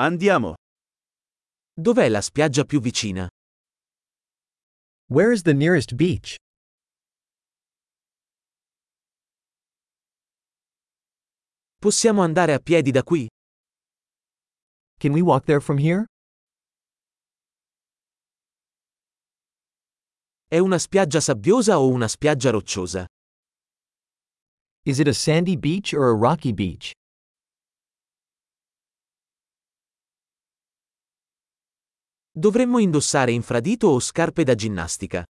Andiamo. Dov'è la spiaggia più vicina? Where is the nearest beach? Possiamo andare a piedi da qui? Can we walk there from here? È una spiaggia sabbiosa o una spiaggia rocciosa? Is it a sandy beach or a rocky beach? Dovremmo indossare infradito o scarpe da ginnastica?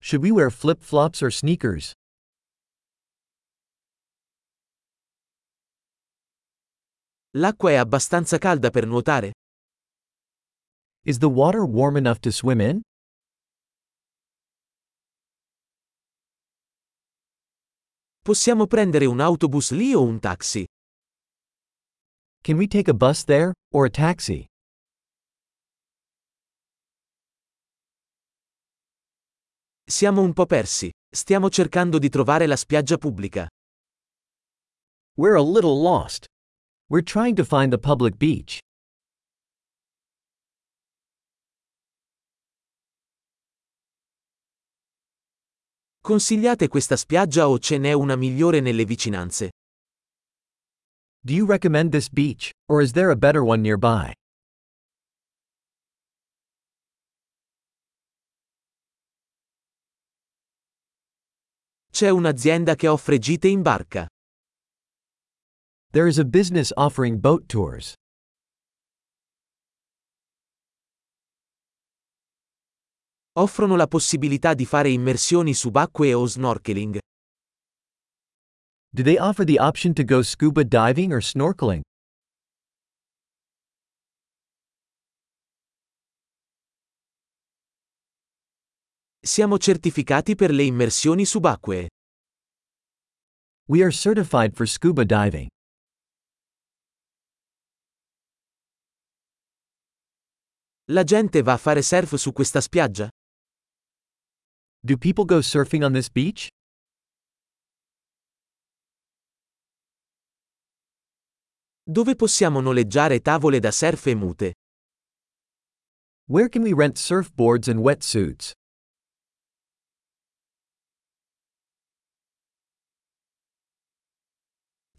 Should we wear flip flops or sneakers? L'acqua è abbastanza calda per nuotare? Is the water warm enough to swim in? Possiamo prendere un autobus lì o un taxi? Can we take a bus there, or a taxi? Siamo un po' persi. Stiamo cercando di trovare la spiaggia pubblica. We're a little lost. We're trying to find the public beach. Consigliate questa spiaggia o ce n'è una migliore nelle vicinanze? Do you recommend this beach, or is there a better one nearby? C'è un'azienda che offre gite in barca. There is a business offering boat tours. Offrono la possibilità di fare immersioni subacquee o snorkeling. Do they offer the option to go scuba diving or snorkeling? Siamo certificati per le immersioni subacquee. We are certified for scuba diving. La gente va a fare surf su questa spiaggia? Do people go surfing on this beach? Dove possiamo noleggiare tavole da surf e mute? Where can we rent surfboards and wetsuits?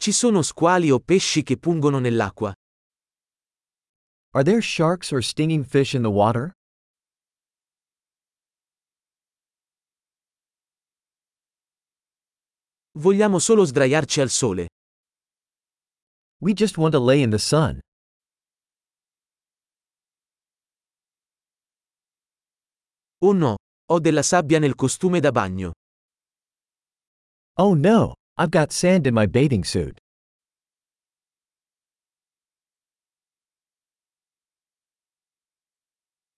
Ci sono squali o pesci che pungono nell'acqua? Are there sharks or stinging fish in the water? Vogliamo solo sdraiarci al sole. We just want to lay in the sun. Oh no, ho della sabbia nel costume da bagno. Oh no, I've got sand in my bathing suit.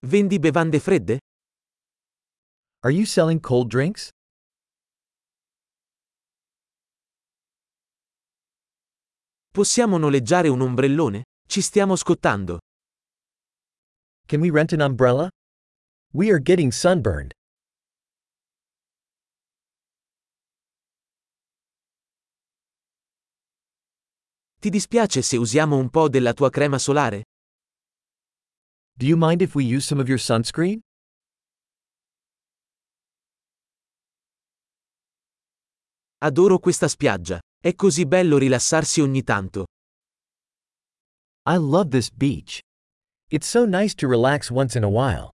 Vendi bevande fredde? Are you selling cold drinks? Possiamo noleggiare un ombrellone? Ci stiamo scottando. Can we rent an umbrella? We are getting sunburned. Ti dispiace se usiamo un po' della tua crema solare? Do you mind if we use some of your sunscreen? Adoro questa spiaggia. È così bello rilassarsi ogni tanto. I love this beach. It's so nice to relax once in a while.